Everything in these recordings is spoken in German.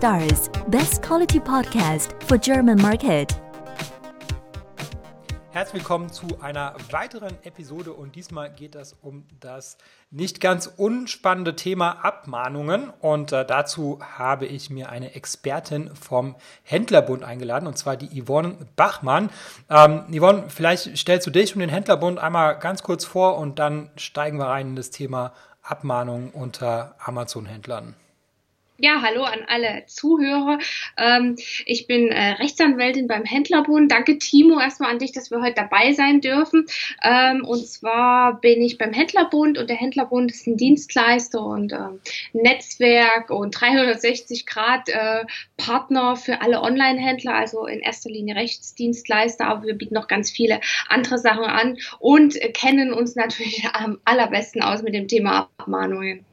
Stars, best quality podcast for German market. Herzlich willkommen zu einer weiteren Episode und diesmal geht es um das nicht ganz unspannende Thema Abmahnungen und äh, dazu habe ich mir eine Expertin vom Händlerbund eingeladen und zwar die Yvonne Bachmann. Ähm, Yvonne, vielleicht stellst du dich und den Händlerbund einmal ganz kurz vor und dann steigen wir rein in das Thema Abmahnungen unter Amazon-Händlern. Ja, hallo an alle Zuhörer. Ähm, ich bin äh, Rechtsanwältin beim Händlerbund. Danke, Timo, erstmal an dich, dass wir heute dabei sein dürfen. Ähm, und zwar bin ich beim Händlerbund und der Händlerbund ist ein Dienstleister und ähm, Netzwerk und 360 Grad äh, Partner für alle Online-Händler, also in erster Linie Rechtsdienstleister, aber wir bieten noch ganz viele andere Sachen an und äh, kennen uns natürlich am allerbesten aus mit dem Thema Abmahnungen.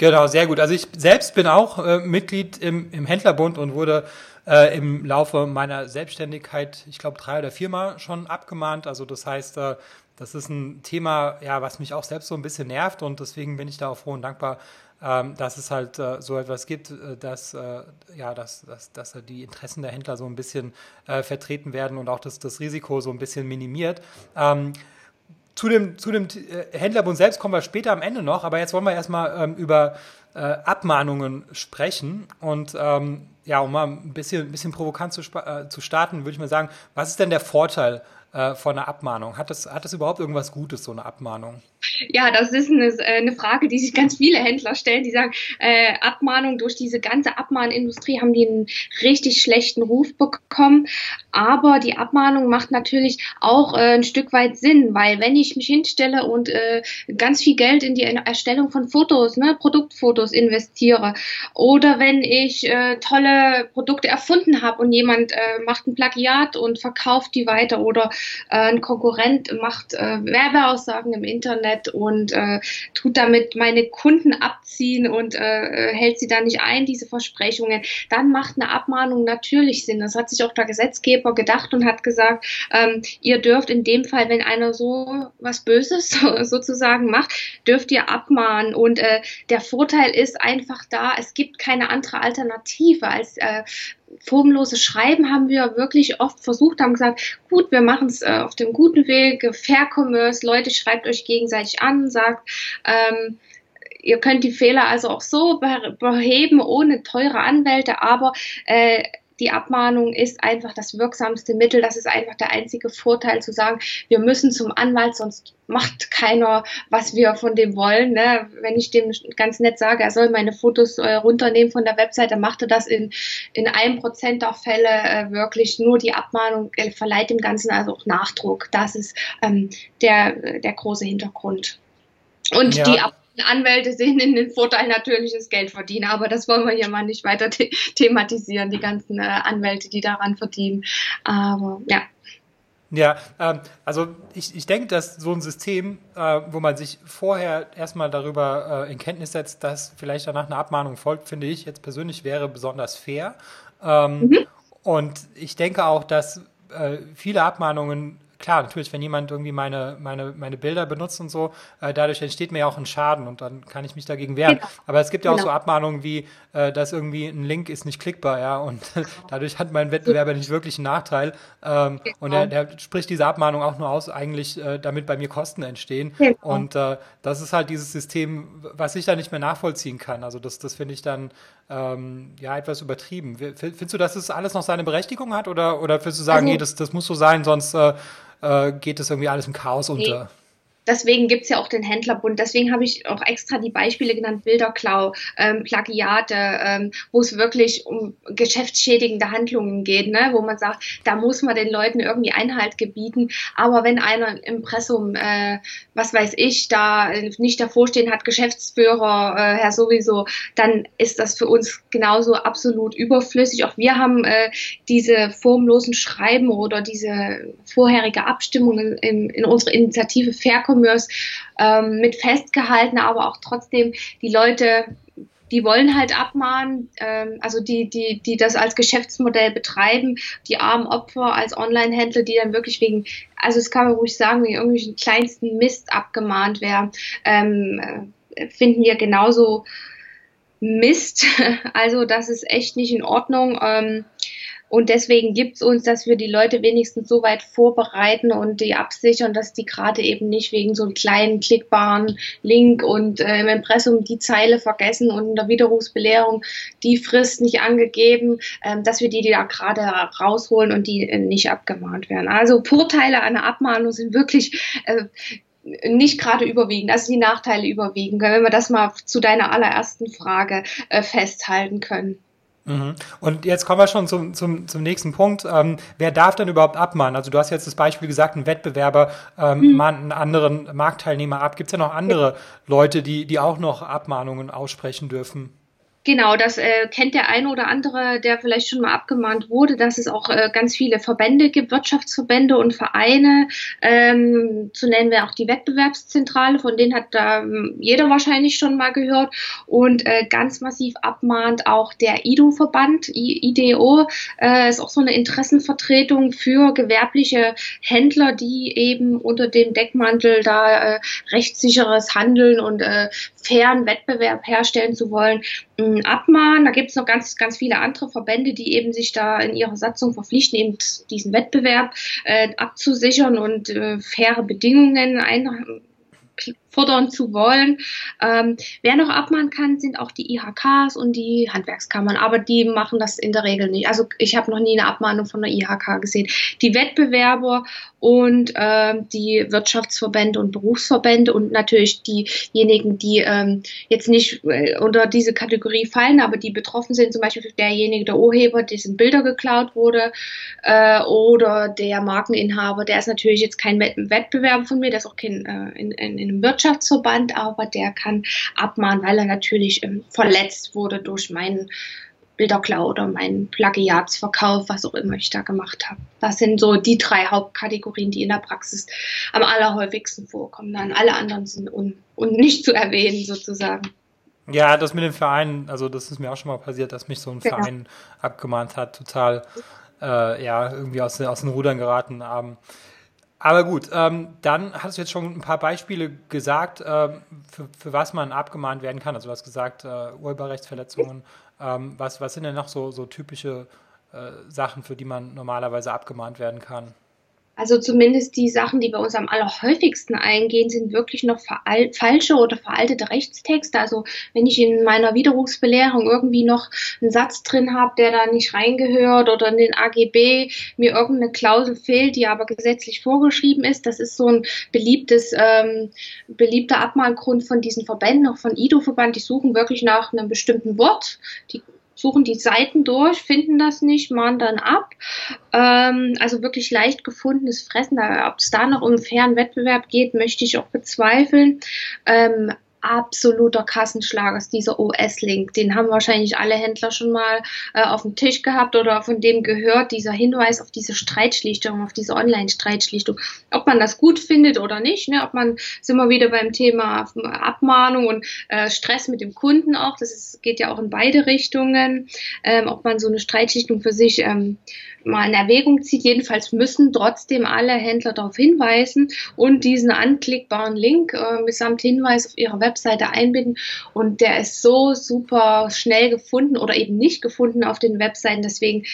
Genau, sehr gut. Also ich selbst bin auch äh, Mitglied im, im Händlerbund und wurde äh, im Laufe meiner Selbstständigkeit, ich glaube, drei oder viermal schon abgemahnt. Also das heißt, äh, das ist ein Thema, ja, was mich auch selbst so ein bisschen nervt und deswegen bin ich da auch froh und dankbar, ähm, dass es halt äh, so etwas gibt, äh, dass, äh, ja, dass, dass, dass die Interessen der Händler so ein bisschen äh, vertreten werden und auch das, das Risiko so ein bisschen minimiert. Ähm, zu dem, zu dem äh, Händlerbund selbst kommen wir später am Ende noch, aber jetzt wollen wir erstmal ähm, über äh, Abmahnungen sprechen. Und ähm, ja, um mal ein bisschen, ein bisschen provokant zu, äh, zu starten, würde ich mal sagen, was ist denn der Vorteil äh, von einer Abmahnung? Hat das, hat das überhaupt irgendwas Gutes, so eine Abmahnung? Ja, das ist eine, äh, eine Frage, die sich ganz viele Händler stellen. Die sagen, äh, Abmahnung durch diese ganze Abmahnindustrie haben die einen richtig schlechten Ruf bekommen. Aber die Abmahnung macht natürlich auch äh, ein Stück weit Sinn, weil wenn ich mich hinstelle und äh, ganz viel Geld in die Erstellung von Fotos, ne, Produktfotos investiere, oder wenn ich äh, tolle Produkte erfunden habe und jemand äh, macht ein Plagiat und verkauft die weiter oder ein Konkurrent macht äh, Werbeaussagen im Internet, und äh, tut damit meine Kunden abziehen und äh, hält sie da nicht ein, diese Versprechungen, dann macht eine Abmahnung natürlich Sinn. Das hat sich auch der Gesetzgeber gedacht und hat gesagt, ähm, ihr dürft in dem Fall, wenn einer so was Böses sozusagen macht, dürft ihr abmahnen. Und äh, der Vorteil ist einfach da, es gibt keine andere Alternative als formloses Schreiben haben wir wirklich oft versucht, haben gesagt, gut, wir machen es äh, auf dem guten Weg, Fair Commerce, Leute, schreibt euch gegenseitig an, sagt, ähm, ihr könnt die Fehler also auch so beheben ohne teure Anwälte, aber äh, die Abmahnung ist einfach das wirksamste Mittel. Das ist einfach der einzige Vorteil zu sagen, wir müssen zum Anwalt, sonst macht keiner, was wir von dem wollen. Ne? Wenn ich dem ganz nett sage, er soll meine Fotos äh, runternehmen von der Webseite, dann macht er das in, in einem Prozent der Fälle äh, wirklich. Nur die Abmahnung äh, verleiht dem Ganzen also auch Nachdruck. Das ist ähm, der, der große Hintergrund. Und ja. die Ab Anwälte sehen in den Vorteil natürlich das Geld verdienen, aber das wollen wir hier mal nicht weiter the thematisieren, die ganzen äh, Anwälte, die daran verdienen. Aber ja. Ja, ähm, also ich, ich denke, dass so ein System, äh, wo man sich vorher erstmal darüber äh, in Kenntnis setzt, dass vielleicht danach eine Abmahnung folgt, finde ich jetzt persönlich wäre besonders fair. Ähm, mhm. Und ich denke auch, dass äh, viele Abmahnungen klar, natürlich, wenn jemand irgendwie meine, meine, meine Bilder benutzt und so, äh, dadurch entsteht mir ja auch ein Schaden und dann kann ich mich dagegen wehren. Genau. Aber es gibt ja auch genau. so Abmahnungen wie, äh, dass irgendwie ein Link ist nicht klickbar, ja, und dadurch hat mein Wettbewerber nicht wirklich einen Nachteil. Ähm, genau. Und der, der spricht diese Abmahnung auch nur aus, eigentlich, äh, damit bei mir Kosten entstehen. Genau. Und äh, das ist halt dieses System, was ich da nicht mehr nachvollziehen kann. Also das, das finde ich dann ähm, ja etwas übertrieben. Findest du, dass das alles noch seine Berechtigung hat oder, oder würdest du sagen, also, nee, das, das muss so sein, sonst äh, geht das irgendwie alles im Chaos unter? Deswegen gibt es ja auch den Händlerbund. Deswegen habe ich auch extra die Beispiele genannt, Bilderklau, ähm, Plagiate, ähm, wo es wirklich um geschäftsschädigende Handlungen geht, ne? wo man sagt, da muss man den Leuten irgendwie Einhalt gebieten. Aber wenn einer im Impressum, äh, was weiß ich, da nicht davor stehen hat, Geschäftsführer, äh, Herr sowieso, dann ist das für uns genauso absolut überflüssig. Auch wir haben äh, diese formlosen Schreiben oder diese vorherige Abstimmung in, in unserer Initiative Faircom E-Commerce ähm, mit festgehalten, aber auch trotzdem die Leute die wollen halt abmahnen, ähm, also die, die, die das als Geschäftsmodell betreiben, die armen Opfer als Online-Händler, die dann wirklich wegen, also es kann man ruhig sagen, wegen irgendwelchen kleinsten Mist abgemahnt werden, ähm, äh, finden wir genauso Mist. Also das ist echt nicht in Ordnung. Ähm, und deswegen gibt es uns, dass wir die Leute wenigstens so weit vorbereiten und die absichern, dass die gerade eben nicht wegen so einem kleinen klickbaren Link und äh, im Impressum die Zeile vergessen und in der Widerrufsbelehrung die Frist nicht angegeben, ähm, dass wir die, die da gerade rausholen und die äh, nicht abgemahnt werden. Also Vorteile einer Abmahnung sind wirklich äh, nicht gerade überwiegend, also die Nachteile überwiegen, wenn wir das mal zu deiner allerersten Frage äh, festhalten können. Mhm. Und jetzt kommen wir schon zum, zum, zum nächsten Punkt. Ähm, wer darf denn überhaupt abmahnen? Also du hast jetzt das Beispiel gesagt, ein Wettbewerber ähm, mhm. mahnt einen anderen Marktteilnehmer ab. Gibt es ja noch andere Leute, die, die auch noch Abmahnungen aussprechen dürfen? Genau, das äh, kennt der eine oder andere, der vielleicht schon mal abgemahnt wurde, dass es auch äh, ganz viele Verbände gibt, Wirtschaftsverbände und Vereine. Ähm, zu nennen wir auch die Wettbewerbszentrale, von denen hat ähm, jeder wahrscheinlich schon mal gehört. Und äh, ganz massiv abmahnt auch der IDO-Verband, IDO, äh, ist auch so eine Interessenvertretung für gewerbliche Händler, die eben unter dem Deckmantel da äh, rechtssicheres Handeln und äh, fairen Wettbewerb herstellen zu wollen, mm, abmahnen. Da gibt es noch ganz, ganz viele andere Verbände, die eben sich da in ihrer Satzung verpflichten, eben diesen Wettbewerb äh, abzusichern und äh, faire Bedingungen ein, fordern zu wollen. Ähm, wer noch abmahnen kann, sind auch die IHKs und die Handwerkskammern, aber die machen das in der Regel nicht. Also ich habe noch nie eine Abmahnung von der IHK gesehen. Die Wettbewerber und äh, die Wirtschaftsverbände und Berufsverbände und natürlich diejenigen, die ähm, jetzt nicht äh, unter diese Kategorie fallen, aber die betroffen sind, zum Beispiel derjenige, der Urheber, dessen Bilder geklaut wurde äh, oder der Markeninhaber, der ist natürlich jetzt kein Wettbewerber von mir, der ist auch kein äh, in, in, in einem Wirtschaftsverband, aber der kann abmahnen, weil er natürlich ähm, verletzt wurde durch meinen Bilderklau oder meinen Plagiatsverkauf, was auch immer ich da gemacht habe. Das sind so die drei Hauptkategorien, die in der Praxis am allerhäufigsten vorkommen. Dann alle anderen sind un, un nicht zu erwähnen sozusagen. Ja, das mit dem Verein, also das ist mir auch schon mal passiert, dass mich so ein Verein ja. abgemahnt hat, total äh, ja, irgendwie aus, aus den Rudern geraten. Ähm, aber gut, ähm, dann hast du jetzt schon ein paar Beispiele gesagt, ähm, für, für was man abgemahnt werden kann. Also du hast gesagt, äh, Urheberrechtsverletzungen, ähm, was, was sind denn noch so, so typische äh, Sachen, für die man normalerweise abgemahnt werden kann? Also zumindest die Sachen, die bei uns am allerhäufigsten eingehen, sind wirklich noch falsche oder veraltete Rechtstexte. Also wenn ich in meiner Widerrufsbelehrung irgendwie noch einen Satz drin habe, der da nicht reingehört oder in den AGB mir irgendeine Klausel fehlt, die aber gesetzlich vorgeschrieben ist, das ist so ein beliebtes, ähm, beliebter Abmahngrund von diesen Verbänden, auch von IDO-Verband. Die suchen wirklich nach einem bestimmten Wort. Die suchen die Seiten durch, finden das nicht, mahnen dann ab. Ähm, also wirklich leicht gefundenes Fressen. Ob es da noch um fairen Wettbewerb geht, möchte ich auch bezweifeln. Ähm, absoluter Kassenschlag ist dieser OS-Link. Den haben wahrscheinlich alle Händler schon mal äh, auf dem Tisch gehabt oder von dem gehört, dieser Hinweis auf diese Streitschlichtung, auf diese Online-Streitschlichtung. Ob man das gut findet oder nicht, ne? ob man, sind wir wieder beim Thema Abmahnung und äh, Stress mit dem Kunden auch, das ist, geht ja auch in beide Richtungen, ähm, ob man so eine Streitschlichtung für sich ähm, mal in Erwägung zieht. Jedenfalls müssen trotzdem alle Händler darauf hinweisen und diesen anklickbaren Link äh, mitsamt Hinweis auf ihrer Webseite einbinden. Und der ist so super schnell gefunden oder eben nicht gefunden auf den Webseiten. Deswegen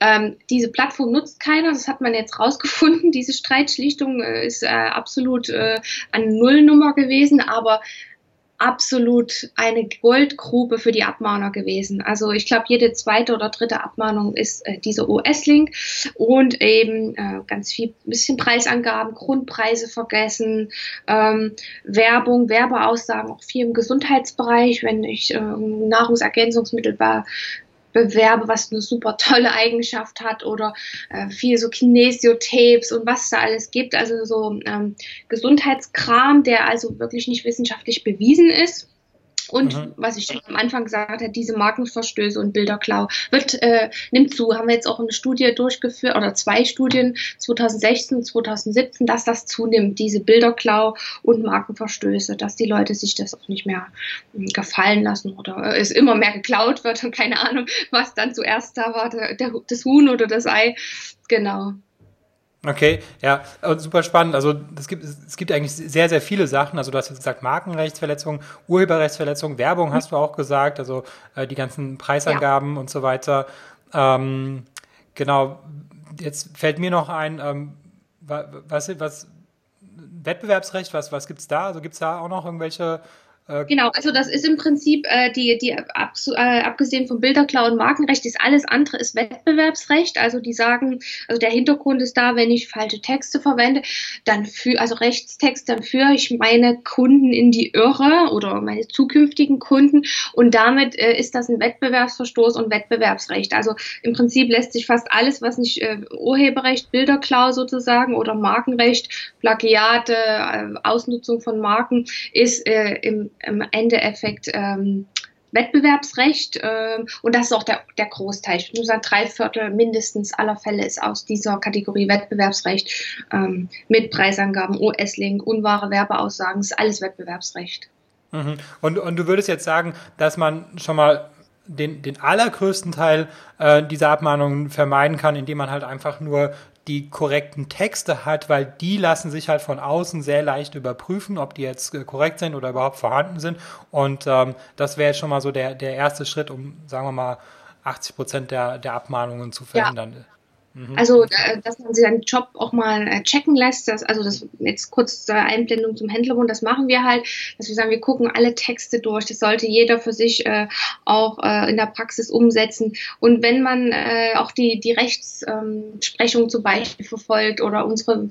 ähm, diese Plattform nutzt keiner, das hat man jetzt rausgefunden. Diese Streitschlichtung äh, ist äh, absolut äh, eine Nullnummer gewesen, aber absolut eine Goldgrube für die Abmahner gewesen. Also ich glaube, jede zweite oder dritte Abmahnung ist äh, dieser OS-Link und eben äh, ganz viel bisschen Preisangaben, Grundpreise vergessen, ähm, Werbung, Werbeaussagen, auch viel im Gesundheitsbereich, wenn ich äh, Nahrungsergänzungsmittel bei bewerbe, was eine super tolle Eigenschaft hat oder äh, viel so Kinesiotapes und was da alles gibt. Also so ähm, Gesundheitskram, der also wirklich nicht wissenschaftlich bewiesen ist. Und mhm. was ich am Anfang gesagt habe, diese Markenverstöße und Bilderklau wird, äh, nimmt zu. Haben wir jetzt auch eine Studie durchgeführt oder zwei Studien 2016 und 2017, dass das zunimmt, diese Bilderklau und Markenverstöße, dass die Leute sich das auch nicht mehr äh, gefallen lassen oder äh, es immer mehr geklaut wird und keine Ahnung, was dann zuerst da war, der, der, das Huhn oder das Ei. Genau. Okay, ja, super spannend. Also es gibt, es gibt eigentlich sehr, sehr viele Sachen. Also du hast jetzt gesagt, Markenrechtsverletzungen, Urheberrechtsverletzungen, Werbung hast du auch gesagt, also äh, die ganzen Preisangaben ja. und so weiter. Ähm, genau, jetzt fällt mir noch ein, ähm, was, was Wettbewerbsrecht, was, was gibt es da? Also gibt es da auch noch irgendwelche genau, also das ist im Prinzip äh, die, die abs äh, abgesehen vom Bilderklau und Markenrecht, ist alles andere ist Wettbewerbsrecht. Also die sagen, also der Hintergrund ist da, wenn ich falsche Texte verwende, dann für also Rechtstext, dann führe ich meine Kunden in die Irre oder meine zukünftigen Kunden und damit äh, ist das ein Wettbewerbsverstoß und Wettbewerbsrecht. Also im Prinzip lässt sich fast alles, was nicht äh, Urheberrecht, Bilderklau sozusagen oder Markenrecht, Plagiate, äh, Ausnutzung von Marken ist äh, im im Endeffekt ähm, Wettbewerbsrecht äh, und das ist auch der, der Großteil. Ich würde sagen, drei Viertel mindestens aller Fälle ist aus dieser Kategorie Wettbewerbsrecht ähm, mit Preisangaben, US-Link, unwahre Werbeaussagen, ist alles Wettbewerbsrecht. Mhm. Und, und du würdest jetzt sagen, dass man schon mal den, den allergrößten Teil äh, dieser Abmahnungen vermeiden kann, indem man halt einfach nur die korrekten Texte hat, weil die lassen sich halt von außen sehr leicht überprüfen, ob die jetzt äh, korrekt sind oder überhaupt vorhanden sind. Und ähm, das wäre jetzt schon mal so der, der erste Schritt, um, sagen wir mal, 80 Prozent der, der Abmahnungen zu verhindern. Ja. Mhm. Also, äh, dass man seinen Job auch mal äh, checken lässt, das, also das jetzt kurz zur Einblendung zum Händlerbund, das machen wir halt, dass wir sagen, wir gucken alle Texte durch, das sollte jeder für sich äh, auch äh, in der Praxis umsetzen. Und wenn man äh, auch die, die Rechtsprechung ähm, zum Beispiel verfolgt oder unsere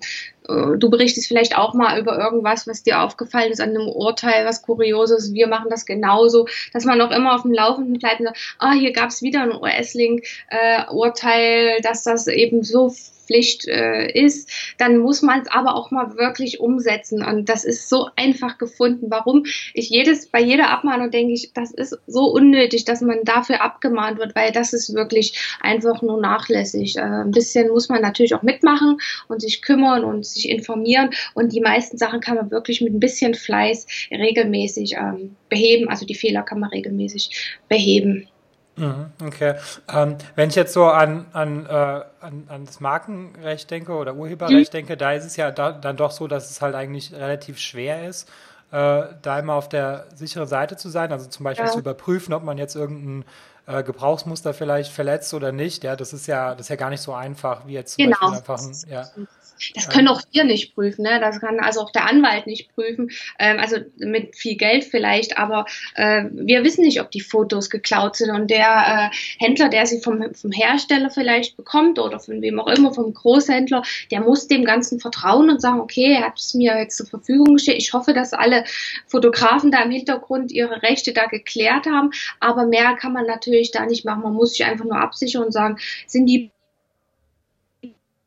du berichtest vielleicht auch mal über irgendwas, was dir aufgefallen ist an einem Urteil, was Kurioses. Wir machen das genauso, dass man auch immer auf dem Laufenden bleibt und sagt, ah, hier gab es wieder ein US-Link-Urteil, äh, dass das eben so Pflicht äh, ist, dann muss man es aber auch mal wirklich umsetzen. Und das ist so einfach gefunden. Warum ich jedes, bei jeder Abmahnung denke ich, das ist so unnötig, dass man dafür abgemahnt wird, weil das ist wirklich einfach nur nachlässig. Äh, ein bisschen muss man natürlich auch mitmachen und sich kümmern und sich informieren. Und die meisten Sachen kann man wirklich mit ein bisschen Fleiß regelmäßig ähm, beheben. Also die Fehler kann man regelmäßig beheben. Mhm, okay. Ähm, wenn ich jetzt so an, an, äh, an, an das Markenrecht denke oder Urheberrecht mhm. denke, da ist es ja da, dann doch so, dass es halt eigentlich relativ schwer ist, äh, da immer auf der sicheren Seite zu sein. Also zum Beispiel ja. zu überprüfen, ob man jetzt irgendein äh, Gebrauchsmuster vielleicht verletzt oder nicht. Ja, das ist ja, das ist ja gar nicht so einfach wie jetzt zum genau. Beispiel einfach ein, ja. Das können auch wir nicht prüfen, ne? Das kann also auch der Anwalt nicht prüfen. Ähm, also mit viel Geld vielleicht, aber äh, wir wissen nicht, ob die Fotos geklaut sind. Und der äh, Händler, der sie vom, vom Hersteller vielleicht bekommt oder von wem auch immer, vom Großhändler, der muss dem Ganzen vertrauen und sagen, okay, er hat es mir jetzt zur Verfügung gestellt. Ich hoffe, dass alle Fotografen da im Hintergrund ihre Rechte da geklärt haben. Aber mehr kann man natürlich da nicht machen. Man muss sich einfach nur absichern und sagen, sind die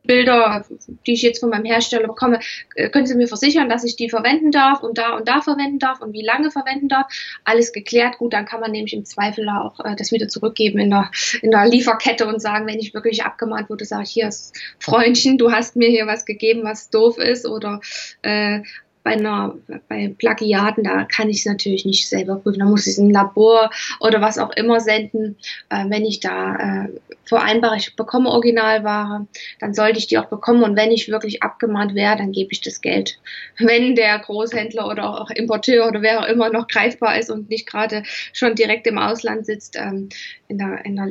Bilder, die ich jetzt von meinem Hersteller bekomme, äh, können Sie mir versichern, dass ich die verwenden darf und da und da verwenden darf und wie lange verwenden darf. Alles geklärt. Gut, dann kann man nämlich im Zweifel auch äh, das wieder zurückgeben in der, in der Lieferkette und sagen, wenn ich wirklich abgemahnt wurde, sage ich, hier ist Freundchen, du hast mir hier was gegeben, was doof ist oder äh, bei, einer, bei Plagiaten, da kann ich es natürlich nicht selber prüfen. Da muss ich es in Labor oder was auch immer senden. Äh, wenn ich da äh, vereinbare, ich bekomme Originalware, dann sollte ich die auch bekommen. Und wenn ich wirklich abgemahnt wäre, dann gebe ich das Geld. Wenn der Großhändler oder auch Importeur oder wer auch immer noch greifbar ist und nicht gerade schon direkt im Ausland sitzt, ähm, in, der, in, der,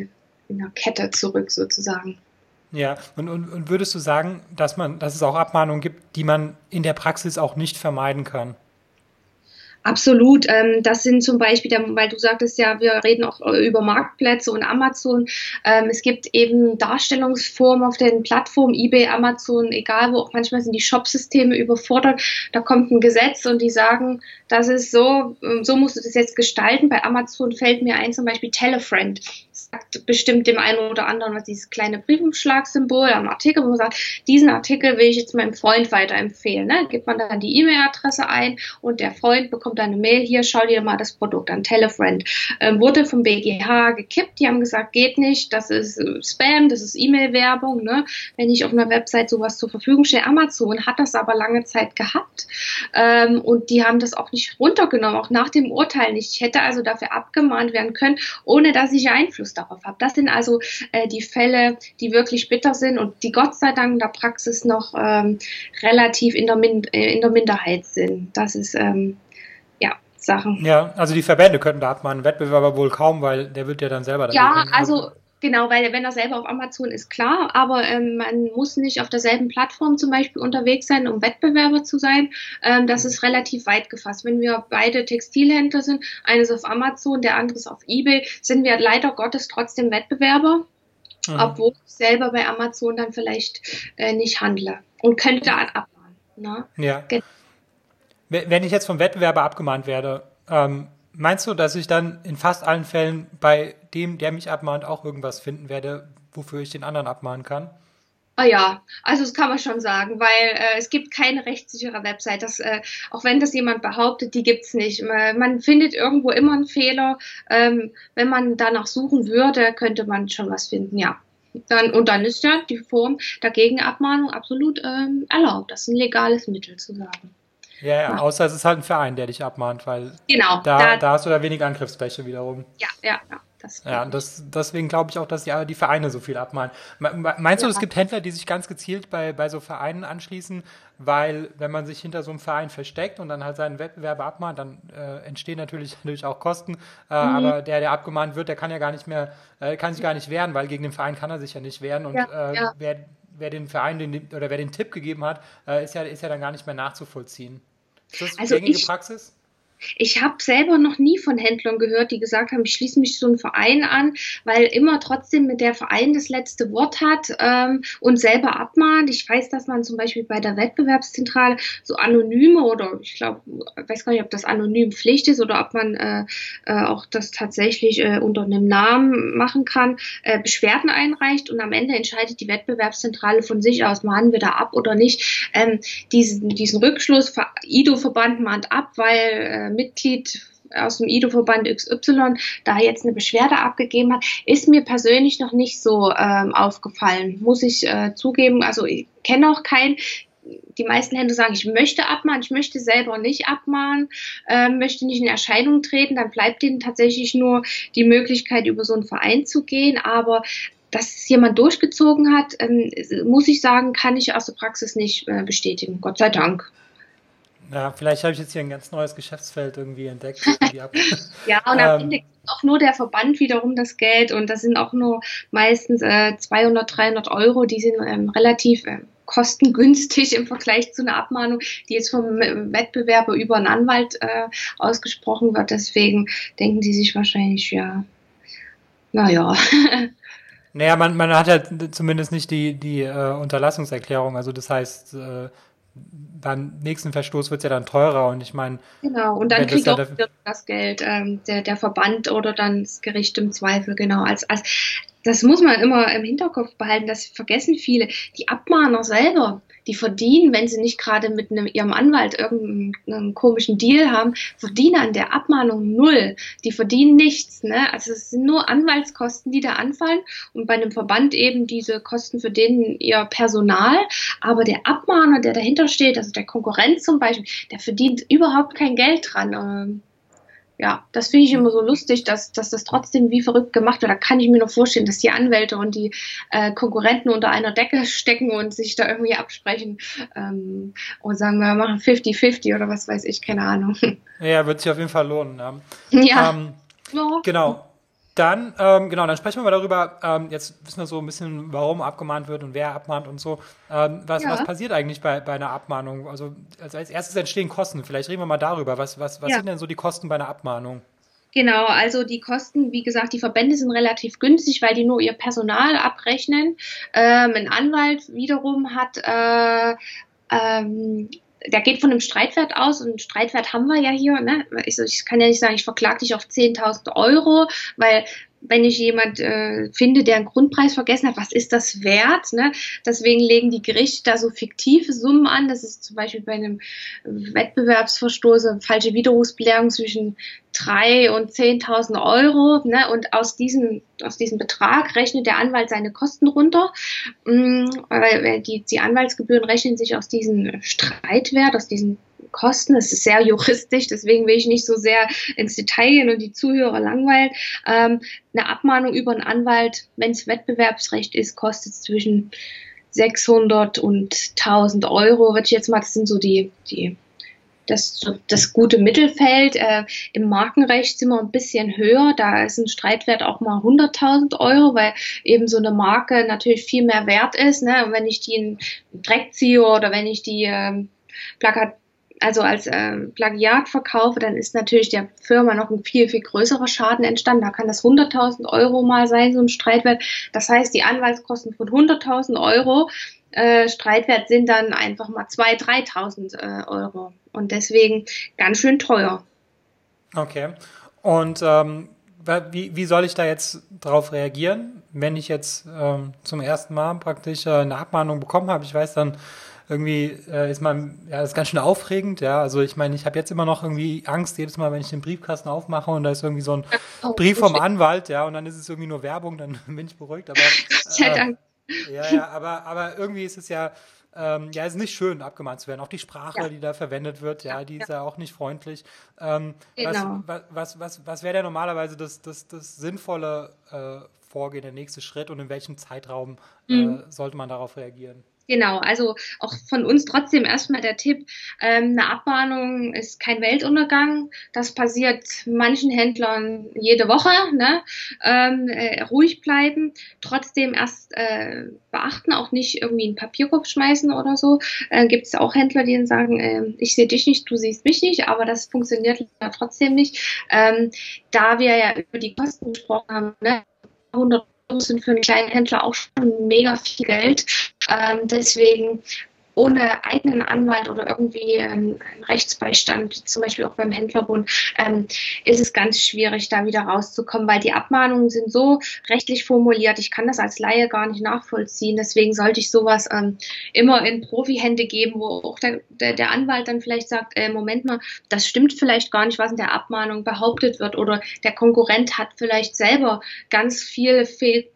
in der Kette zurück sozusagen. Ja, und, und, und würdest du sagen, dass man, dass es auch Abmahnungen gibt, die man in der Praxis auch nicht vermeiden kann? Absolut. Ähm, das sind zum Beispiel, weil du sagtest ja, wir reden auch äh, über Marktplätze und Amazon. Ähm, es gibt eben Darstellungsformen auf den Plattformen, eBay, Amazon, egal wo, auch manchmal sind die Shopsysteme überfordert. Da kommt ein Gesetz und die sagen, das ist so, ähm, so musst du das jetzt gestalten. Bei Amazon fällt mir ein zum Beispiel Telefriend sagt bestimmt dem einen oder anderen, was dieses kleine Briefumschlagsymbol am Artikel, wo man sagt, diesen Artikel will ich jetzt meinem Freund weiterempfehlen. Ne? Gibt man dann die E-Mail-Adresse ein und der Freund bekommt dann eine Mail hier, schau dir mal das Produkt an, Telefriend. Ähm, wurde vom BGH gekippt, die haben gesagt, geht nicht, das ist äh, Spam, das ist E-Mail-Werbung, ne? wenn ich auf einer Website sowas zur Verfügung stelle. Amazon hat das aber lange Zeit gehabt ähm, und die haben das auch nicht runtergenommen, auch nach dem Urteil nicht. Ich hätte also dafür abgemahnt werden können, ohne dass ich Einfluss darauf habe. Das sind also äh, die Fälle, die wirklich bitter sind und die Gott sei Dank in der Praxis noch ähm, relativ in der, Min äh, in der Minderheit sind. Das ist ähm, Sachen. Ja, also die Verbände könnten da abmahnen, Wettbewerber wohl kaum, weil der wird ja dann selber Ja, also Genau, weil wenn er selber auf Amazon ist, klar, aber ähm, man muss nicht auf derselben Plattform zum Beispiel unterwegs sein, um Wettbewerber zu sein. Ähm, das ist relativ weit gefasst. Wenn wir beide Textilhändler sind, eines auf Amazon, der andere ist auf eBay, sind wir leider Gottes trotzdem Wettbewerber, mhm. obwohl ich selber bei Amazon dann vielleicht äh, nicht handle und könnte abmahnen. Ne? Ja. Wenn ich jetzt vom Wettbewerber abgemahnt werde, ähm, Meinst du, dass ich dann in fast allen Fällen bei dem, der mich abmahnt, auch irgendwas finden werde, wofür ich den anderen abmahnen kann? Ah ja, also das kann man schon sagen, weil äh, es gibt keine rechtssichere Website. Das, äh, auch wenn das jemand behauptet, die gibt's nicht. Man findet irgendwo immer einen Fehler. Ähm, wenn man danach suchen würde, könnte man schon was finden, ja. Dann, und dann ist ja die Form der Gegenabmahnung absolut ähm, erlaubt. Das ist ein legales Mittel zu sagen. Ja, ja, außer es ist halt ein Verein, der dich abmahnt, weil genau, da, da, da hast du da wenig Angriffsfläche wiederum. Ja, ja, ja. Das ja, das, deswegen glaube ich auch, dass die, die Vereine so viel abmahnen. Meinst ja. du, es gibt Händler, die sich ganz gezielt bei, bei so Vereinen anschließen, weil wenn man sich hinter so einem Verein versteckt und dann halt seinen Wettbewerber abmahnt, dann äh, entstehen natürlich, natürlich auch Kosten. Äh, mhm. Aber der, der abgemahnt wird, der kann ja gar nicht mehr, äh, kann sich gar nicht wehren, weil gegen den Verein kann er sich ja nicht wehren. Und ja, äh, ja. wer, wer den Verein den, oder wer den Tipp gegeben hat, äh, ist, ja, ist ja dann gar nicht mehr nachzuvollziehen. Ist das also gängige ich, Praxis? Ich habe selber noch nie von Händlern gehört, die gesagt haben, ich schließe mich so einem Verein an, weil immer trotzdem mit der Verein das letzte Wort hat ähm, und selber abmahnt. Ich weiß, dass man zum Beispiel bei der Wettbewerbszentrale so anonyme oder ich glaube, weiß gar nicht, ob das anonym Pflicht ist oder ob man äh, äh, auch das tatsächlich äh, unter einem Namen machen kann, äh, Beschwerden einreicht und am Ende entscheidet die Wettbewerbszentrale von sich aus, mahnen wir da ab oder nicht. Ähm, diesen, diesen Rückschluss, IDO-Verband mahnt ab, weil äh, Mitglied aus dem IDO-Verband XY da jetzt eine Beschwerde abgegeben hat, ist mir persönlich noch nicht so ähm, aufgefallen, muss ich äh, zugeben. Also ich kenne auch keinen. Die meisten Händler sagen, ich möchte abmahnen, ich möchte selber nicht abmahnen, äh, möchte nicht in Erscheinung treten, dann bleibt ihnen tatsächlich nur die Möglichkeit, über so einen Verein zu gehen. Aber dass es jemand durchgezogen hat, ähm, muss ich sagen, kann ich aus der Praxis nicht äh, bestätigen. Gott sei Dank. Ja, vielleicht habe ich jetzt hier ein ganz neues Geschäftsfeld irgendwie entdeckt. ja, und am ähm, Ende auch nur der Verband wiederum das Geld und das sind auch nur meistens äh, 200, 300 Euro, die sind ähm, relativ äh, kostengünstig im Vergleich zu einer Abmahnung, die jetzt vom äh, Wettbewerber über einen Anwalt äh, ausgesprochen wird. Deswegen denken die sich wahrscheinlich, ja, naja. Naja, man, man hat ja zumindest nicht die, die äh, Unterlassungserklärung. Also das heißt, äh, beim nächsten Verstoß wird es ja dann teurer und ich meine. Genau, und dann kriegt auch das, Geld ähm, der, der Verband oder dann das Gericht im Zweifel, genau. Als, als, das muss man immer im Hinterkopf behalten, das vergessen viele. Die Abmahner selber, die verdienen, wenn sie nicht gerade mit einem, ihrem Anwalt irgendeinen komischen Deal haben, verdienen an der Abmahnung null. Die verdienen nichts. Ne? Also es sind nur Anwaltskosten, die da anfallen und bei einem Verband eben diese Kosten für den ihr Personal. Aber der Abmahner, der dahinter steht, also der Konkurrent zum Beispiel, der verdient überhaupt kein Geld dran. Ja, das finde ich immer so lustig, dass, dass das trotzdem wie verrückt gemacht wird. Da kann ich mir nur vorstellen, dass die Anwälte und die äh, Konkurrenten unter einer Decke stecken und sich da irgendwie absprechen ähm, und sagen, wir machen 50-50 oder was weiß ich, keine Ahnung. Ja, wird sich auf jeden Fall lohnen. Ja. ja. Ähm, Genau. Dann, ähm, genau, dann sprechen wir mal darüber, ähm, jetzt wissen wir so ein bisschen, warum abgemahnt wird und wer abmahnt und so. Ähm, was, ja. was passiert eigentlich bei, bei einer Abmahnung? Also, also als erstes entstehen Kosten. Vielleicht reden wir mal darüber. Was, was, was ja. sind denn so die Kosten bei einer Abmahnung? Genau, also die Kosten, wie gesagt, die Verbände sind relativ günstig, weil die nur ihr Personal abrechnen. Ähm, ein Anwalt wiederum hat äh, ähm, der geht von einem Streitwert aus und Streitwert haben wir ja hier. Ne? Ich, ich kann ja nicht sagen, ich verklage dich auf 10.000 Euro, weil wenn ich jemand äh, finde, der einen Grundpreis vergessen hat, was ist das wert? Ne? Deswegen legen die Gerichte da so fiktive Summen an. Das ist zum Beispiel bei einem Wettbewerbsverstoß eine falsche Widerrufsbelehrung zwischen drei und 10.000 Euro. Ne? Und aus diesem, aus diesem Betrag rechnet der Anwalt seine Kosten runter. Mm, weil die, die Anwaltsgebühren rechnen sich aus diesem Streitwert, aus diesem Kosten. Es ist sehr juristisch, deswegen will ich nicht so sehr ins Detail gehen und die Zuhörer langweilen. Ähm, eine Abmahnung über einen Anwalt, wenn es Wettbewerbsrecht ist, kostet zwischen 600 und 1000 Euro. Würde ich jetzt mal, das sind so die, die das, das gute Mittelfeld. Äh, Im Markenrecht sind wir ein bisschen höher. Da ist ein Streitwert auch mal 100.000 Euro, weil eben so eine Marke natürlich viel mehr wert ist. Ne? Und wenn ich die in Dreck ziehe oder wenn ich die ähm, Plakat also als äh, Plagiat verkaufe, dann ist natürlich der Firma noch ein viel, viel größerer Schaden entstanden. Da kann das 100.000 Euro mal sein, so ein Streitwert. Das heißt, die Anwaltskosten von 100.000 Euro äh, Streitwert sind dann einfach mal 2.000, 3.000 äh, Euro. Und deswegen ganz schön teuer. Okay. Und ähm, wie, wie soll ich da jetzt drauf reagieren, wenn ich jetzt ähm, zum ersten Mal praktisch äh, eine Abmahnung bekommen habe? Ich weiß dann, irgendwie äh, ist man, ja, das ist ganz schön aufregend, ja. Also ich meine, ich habe jetzt immer noch irgendwie Angst, jedes Mal, wenn ich den Briefkasten aufmache und da ist irgendwie so ein oh, Brief vom Anwalt, ja, und dann ist es irgendwie nur Werbung, dann bin ich beruhigt. Aber äh, ja, ja, aber, aber irgendwie ist es ja, ähm, ja, es ist nicht schön, abgemahnt zu werden. Auch die Sprache, ja. die da verwendet wird, ja, die ist ja, auch nicht freundlich. Ähm, genau. Was, was, was, was wäre denn normalerweise das, das, das sinnvolle äh, Vorgehen, der nächste Schritt und in welchem Zeitraum äh, mhm. sollte man darauf reagieren? Genau, also auch von uns trotzdem erstmal der Tipp, ähm, eine Abmahnung ist kein Weltuntergang. Das passiert manchen Händlern jede Woche. Ne? Ähm, äh, ruhig bleiben, trotzdem erst äh, beachten, auch nicht irgendwie einen Papierkorb schmeißen oder so. Äh, Gibt es auch Händler, die dann sagen, äh, ich sehe dich nicht, du siehst mich nicht, aber das funktioniert trotzdem nicht. Ähm, da wir ja über die Kosten gesprochen haben, ne? 100 sind für einen kleinen Händler auch schon mega viel Geld. Ähm, deswegen ohne eigenen Anwalt oder irgendwie einen Rechtsbeistand, zum Beispiel auch beim Händlerbund, ähm, ist es ganz schwierig, da wieder rauszukommen, weil die Abmahnungen sind so rechtlich formuliert. Ich kann das als Laie gar nicht nachvollziehen. Deswegen sollte ich sowas ähm, immer in Profihände geben, wo auch der, der, Anwalt dann vielleicht sagt, äh, Moment mal, das stimmt vielleicht gar nicht, was in der Abmahnung behauptet wird oder der Konkurrent hat vielleicht selber ganz viel Fehl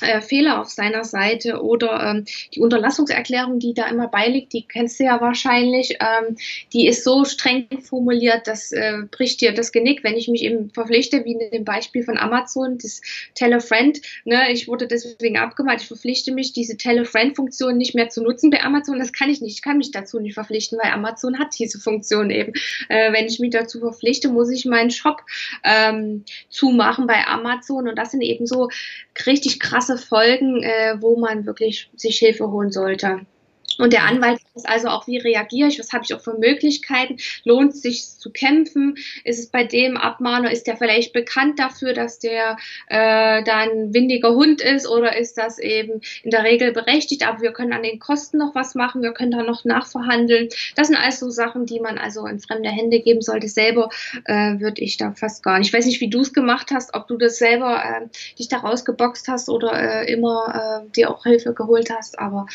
äh, Fehler auf seiner Seite oder ähm, die Unterlassungserklärung, die da immer beiliegt, die kennst du ja wahrscheinlich, ähm, die ist so streng formuliert, das äh, bricht dir das Genick, wenn ich mich eben verpflichte, wie in dem Beispiel von Amazon, das Telefriend, ne, ich wurde deswegen abgemahnt, ich verpflichte mich, diese Telefriend-Funktion nicht mehr zu nutzen bei Amazon, das kann ich nicht, ich kann mich dazu nicht verpflichten, weil Amazon hat diese Funktion eben. Äh, wenn ich mich dazu verpflichte, muss ich meinen Shop ähm, zumachen bei Amazon. Und das sind eben so richtig krasse Folgen, äh, wo man wirklich sich Hilfe holen sollte. Und der Anwalt ist also auch, wie reagiere ich, was habe ich auch für Möglichkeiten, lohnt es sich zu kämpfen, ist es bei dem Abmahner, ist der vielleicht bekannt dafür, dass der äh, da ein windiger Hund ist oder ist das eben in der Regel berechtigt, aber wir können an den Kosten noch was machen, wir können da noch nachverhandeln. Das sind also Sachen, die man also in fremde Hände geben sollte. Selber äh, würde ich da fast gar nicht. Ich weiß nicht, wie du es gemacht hast, ob du das selber äh, dich da rausgeboxt hast oder äh, immer äh, dir auch Hilfe geholt hast, aber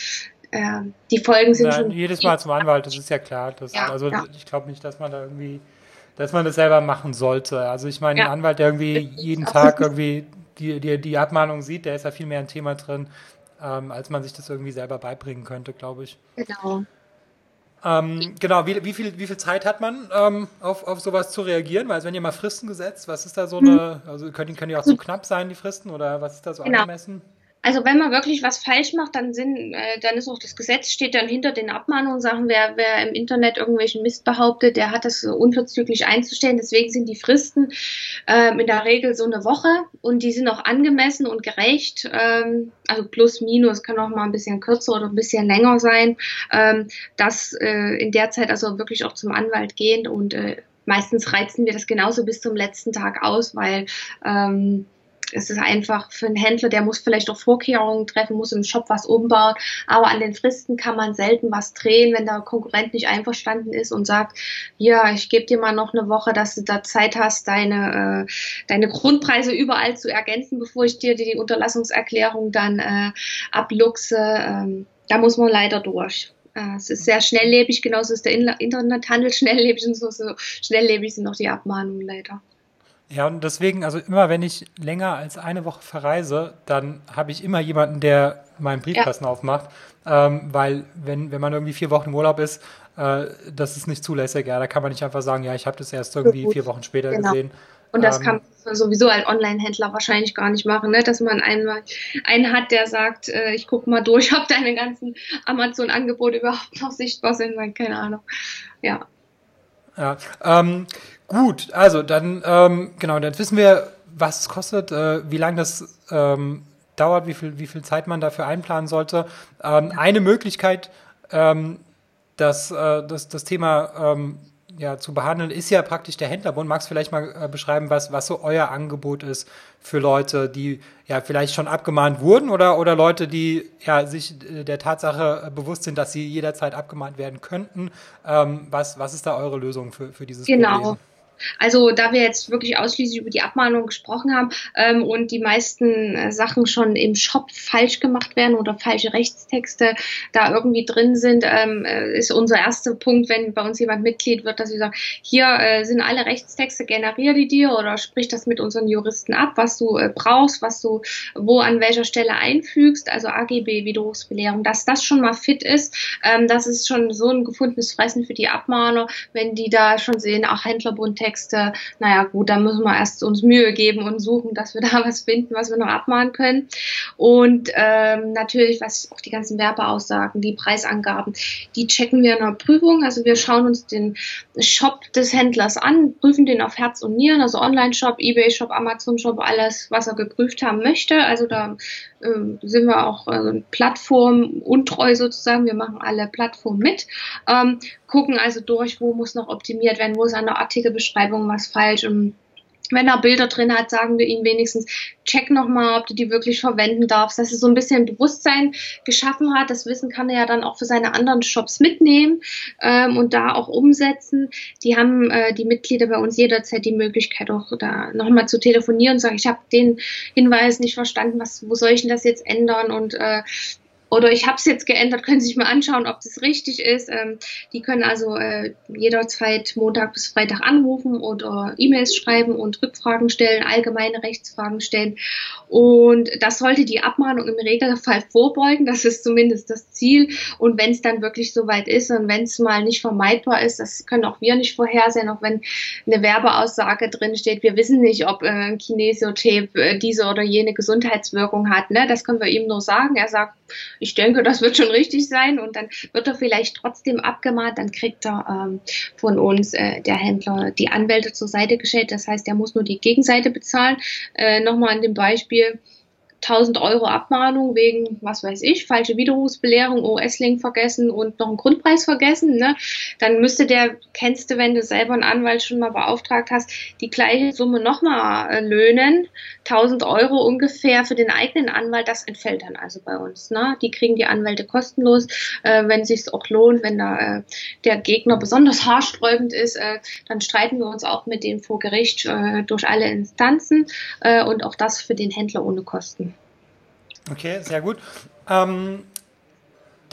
äh, die Folgen sind Nein, schon. Jedes Mal zum Anwalt, das ist ja klar. Das, ja, also ja. ich glaube nicht, dass man da irgendwie, dass man das selber machen sollte. Also ich meine, ja. ein Anwalt, der irgendwie jeden Tag irgendwie die, die, die Abmahnung sieht, der ist ja viel mehr ein Thema drin, ähm, als man sich das irgendwie selber beibringen könnte, glaube ich. Genau. Ähm, genau, wie, wie, viel, wie viel Zeit hat man, ähm, auf, auf sowas zu reagieren? Weil, also wenn ihr mal Fristen gesetzt, was ist da so hm. eine, also können, können die auch zu so knapp sein, die Fristen, oder was ist da so genau. angemessen? Also wenn man wirklich was falsch macht, dann sind, äh, dann ist auch das Gesetz steht dann hinter den Abmahnungen, Sachen, wer, wer im Internet irgendwelchen Mist behauptet, der hat das unverzüglich einzustellen. Deswegen sind die Fristen ähm, in der Regel so eine Woche und die sind auch angemessen und gerecht. Ähm, also plus minus kann auch mal ein bisschen kürzer oder ein bisschen länger sein. Ähm, das äh, in der Zeit also wirklich auch zum Anwalt gehen und äh, meistens reizen wir das genauso bis zum letzten Tag aus, weil ähm, es ist einfach für einen Händler, der muss vielleicht auch Vorkehrungen treffen, muss im Shop was umbauen, aber an den Fristen kann man selten was drehen, wenn der Konkurrent nicht einverstanden ist und sagt, ja, ich gebe dir mal noch eine Woche, dass du da Zeit hast, deine, äh, deine Grundpreise überall zu ergänzen, bevor ich dir die Unterlassungserklärung dann äh, abluchse. Ähm, da muss man leider durch. Äh, es ist sehr schnelllebig, genauso ist der Internethandel schnelllebig und so, so schnelllebig sind auch die Abmahnungen leider. Ja, und deswegen, also immer wenn ich länger als eine Woche verreise, dann habe ich immer jemanden, der meinen Briefkasten ja. aufmacht. Ähm, weil wenn, wenn man irgendwie vier Wochen im Urlaub ist, äh, das ist nicht zulässig. Ja, da kann man nicht einfach sagen, ja, ich habe das erst irgendwie vier Wochen später genau. gesehen. Und das ähm, kann man sowieso als Online-Händler wahrscheinlich gar nicht machen, ne? dass man einmal einen hat, der sagt, äh, ich gucke mal durch, ob deine ganzen Amazon-Angebote überhaupt noch sichtbar sind, weil keine Ahnung. Ja. Ja, ähm, gut, also dann, ähm, genau, dann wissen wir, was es kostet, äh, wie lange das ähm, dauert, wie viel, wie viel Zeit man dafür einplanen sollte. Ähm, eine Möglichkeit, ähm, dass äh, das, das Thema ähm, ja, zu behandeln, ist ja praktisch der Händlerbund. Magst du vielleicht mal äh, beschreiben, was, was so euer Angebot ist für Leute, die ja vielleicht schon abgemahnt wurden oder, oder Leute, die ja sich äh, der Tatsache äh, bewusst sind, dass sie jederzeit abgemahnt werden könnten? Ähm, was, was ist da eure Lösung für, für dieses genau. Problem? Genau. Also da wir jetzt wirklich ausschließlich über die Abmahnung gesprochen haben ähm, und die meisten äh, Sachen schon im Shop falsch gemacht werden oder falsche Rechtstexte da irgendwie drin sind, ähm, äh, ist unser erster Punkt, wenn bei uns jemand Mitglied wird, dass wir sagen, hier äh, sind alle Rechtstexte, generiere die dir oder sprich das mit unseren Juristen ab, was du äh, brauchst, was du wo an welcher Stelle einfügst, also AGB, Widerrufsbelehrung, dass das schon mal fit ist, ähm, das ist schon so ein gefundenes Fressen für die Abmahner, wenn die da schon sehen, auch Händlerbund Texte, naja gut, da müssen wir erst uns Mühe geben und suchen, dass wir da was finden, was wir noch abmahnen können. Und ähm, natürlich, was auch die ganzen Werbeaussagen, die Preisangaben, die checken wir in der Prüfung. Also wir schauen uns den Shop des Händlers an, prüfen den auf Herz und Nieren, also Online-Shop, Ebay-Shop, Amazon-Shop, alles, was er geprüft haben möchte. Also da äh, sind wir auch äh, Plattform untreu sozusagen. Wir machen alle Plattformen mit. Ähm, gucken also durch, wo muss noch optimiert werden, wo ist an der Artikelbeschreibung was falsch und wenn er Bilder drin hat, sagen wir ihm wenigstens, check nochmal, ob du die wirklich verwenden darfst, dass er so ein bisschen Bewusstsein geschaffen hat. Das Wissen kann er ja dann auch für seine anderen Shops mitnehmen ähm, und da auch umsetzen. Die haben äh, die Mitglieder bei uns jederzeit die Möglichkeit, auch da nochmal zu telefonieren und sagen, ich habe den Hinweis nicht verstanden, was, wo soll ich denn das jetzt ändern? Und äh, oder ich habe es jetzt geändert, können Sie sich mal anschauen, ob das richtig ist. Ähm, die können also äh, jederzeit Montag bis Freitag anrufen oder E-Mails schreiben und Rückfragen stellen, allgemeine Rechtsfragen stellen. Und das sollte die Abmahnung im Regelfall vorbeugen. Das ist zumindest das Ziel. Und wenn es dann wirklich soweit ist und wenn es mal nicht vermeidbar ist, das können auch wir nicht vorhersehen, auch wenn eine Werbeaussage drin steht, wir wissen nicht, ob äh, Kinesiotape äh, diese oder jene Gesundheitswirkung hat. Ne? Das können wir ihm nur sagen. Er sagt, ich denke, das wird schon richtig sein und dann wird er vielleicht trotzdem abgemahnt, dann kriegt er ähm, von uns äh, der Händler die Anwälte zur Seite gestellt. Das heißt, er muss nur die Gegenseite bezahlen. Äh, Nochmal an dem Beispiel. 1000 Euro Abmahnung wegen, was weiß ich, falsche Widerrufsbelehrung, OS-Link vergessen und noch einen Grundpreis vergessen, ne? dann müsste der, kennst du, wenn du selber einen Anwalt schon mal beauftragt hast, die gleiche Summe nochmal äh, löhnen. 1000 Euro ungefähr für den eigenen Anwalt, das entfällt dann also bei uns. Ne? Die kriegen die Anwälte kostenlos, äh, wenn sich auch lohnt, wenn da äh, der Gegner besonders haarsträubend ist, äh, dann streiten wir uns auch mit dem vor Gericht äh, durch alle Instanzen äh, und auch das für den Händler ohne Kosten. Okay, sehr gut. Ähm,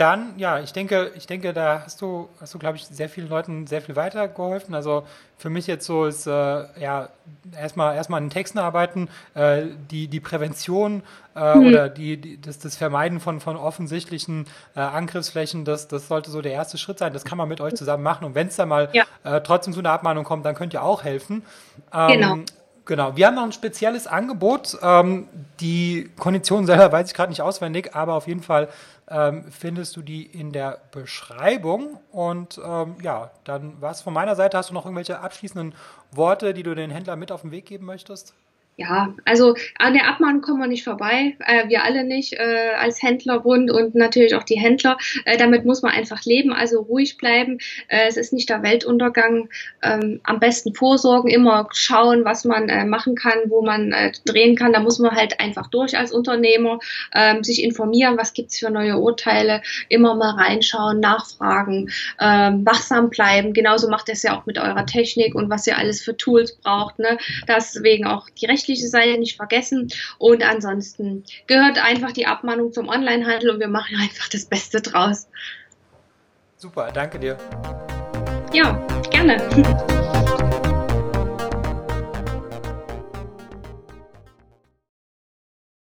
dann, ja, ich denke, ich denke, da hast du, hast du, glaube ich, sehr vielen Leuten sehr viel weitergeholfen. Also für mich jetzt so ist, äh, ja, erstmal erstmal an den Texten arbeiten, äh, die, die Prävention äh, mhm. oder die, die, das, das Vermeiden von, von offensichtlichen äh, Angriffsflächen, das, das sollte so der erste Schritt sein. Das kann man mit euch zusammen machen. Und wenn es dann mal ja. Äh, trotzdem zu einer Abmahnung kommt, dann könnt ihr auch helfen. Ähm, genau. Genau, wir haben noch ein spezielles Angebot. Ähm, die Konditionen selber weiß ich gerade nicht auswendig, aber auf jeden Fall ähm, findest du die in der Beschreibung. Und ähm, ja, dann was von meiner Seite. Hast du noch irgendwelche abschließenden Worte, die du den Händlern mit auf den Weg geben möchtest? Ja, also an der Abmahnung kommen wir nicht vorbei. Äh, wir alle nicht äh, als Händlerbund und natürlich auch die Händler. Äh, damit muss man einfach leben, also ruhig bleiben. Äh, es ist nicht der Weltuntergang. Ähm, am besten vorsorgen, immer schauen, was man äh, machen kann, wo man äh, drehen kann. Da muss man halt einfach durch als Unternehmer, ähm, sich informieren, was gibt's für neue Urteile, immer mal reinschauen, nachfragen, ähm, wachsam bleiben. Genauso macht es ja auch mit eurer Technik und was ihr alles für Tools braucht. Ne? Deswegen auch die rechtliche rechtliche Seite nicht vergessen. Und ansonsten gehört einfach die Abmahnung zum Onlinehandel und wir machen einfach das Beste draus. Super, danke dir. Ja, gerne.